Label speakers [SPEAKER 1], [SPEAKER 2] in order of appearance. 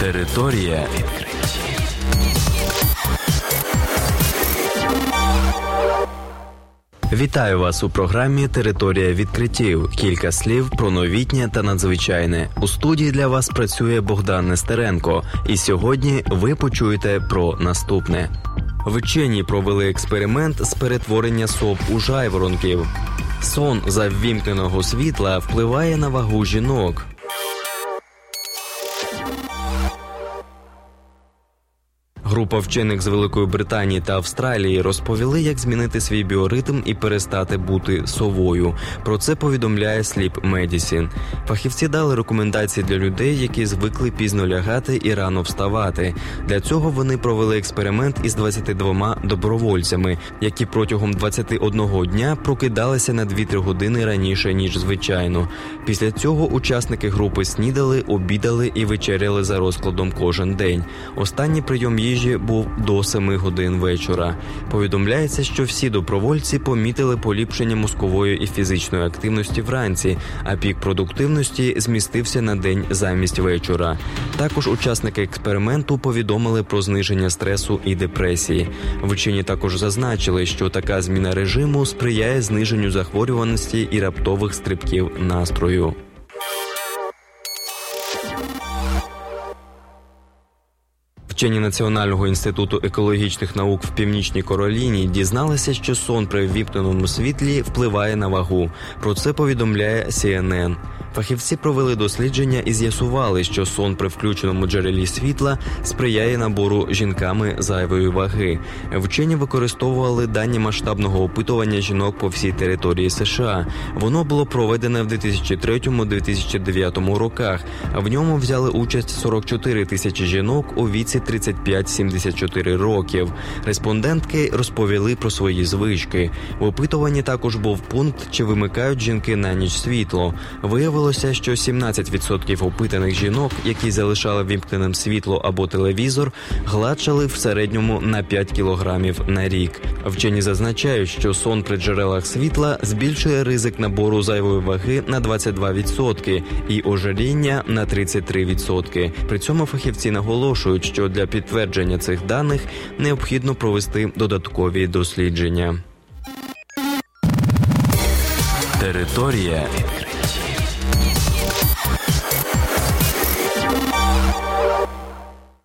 [SPEAKER 1] Територія відкриттів. Вітаю вас у програмі Територія відкриттів. Кілька слів про новітнє та надзвичайне. У студії для вас працює Богдан Нестеренко. І сьогодні ви почуєте про наступне. Вчені провели експеримент з перетворення соп у жайворонків. Сон за ввімкненого світла впливає на вагу жінок. Група вчених з Великої Британії та Австралії розповіли, як змінити свій біоритм і перестати бути совою. Про це повідомляє Sleep Medicine. Фахівці дали рекомендації для людей, які звикли пізно лягати і рано вставати. Для цього вони провели експеримент із 22 добровольцями, які протягом 21 дня прокидалися на 2-3 години раніше ніж звичайно. Після цього учасники групи снідали, обідали і вечеряли за розкладом кожен день. Останній прийом їжі був до 7 годин вечора. Повідомляється, що всі добровольці помітили поліпшення мозкової і фізичної активності вранці, а пік продуктивності змістився на день замість вечора. Також учасники експерименту повідомили про зниження стресу і депресії. Вчені також зазначили, що така зміна режиму сприяє зниженню захворюваності і раптових стрибків настрою. Вчені Національного інституту екологічних наук в північній Кароліні дізналися, що сон при ввімкненому світлі впливає на вагу. Про це повідомляє CNN. Фахівці провели дослідження і з'ясували, що сон при включеному джерелі світла сприяє набору жінками зайвої ваги. Вчені використовували дані масштабного опитування жінок по всій території США. Воно було проведене в 2003-2009 роках. В ньому взяли участь 44 тисячі жінок у віці 35-74 років. Респондентки розповіли про свої звички. В опитуванні також був пункт, чи вимикають жінки на ніч світло. Виявилося, що 17% опитаних жінок, які залишали вімкненим світло або телевізор, гладшали в середньому на 5 кілограмів на рік. Вчені зазначають, що сон при джерелах світла збільшує ризик набору зайвої ваги на 22% і ожиріння на 33%. При цьому фахівці наголошують, що для підтвердження цих даних необхідно провести додаткові дослідження. Територія відкриттів.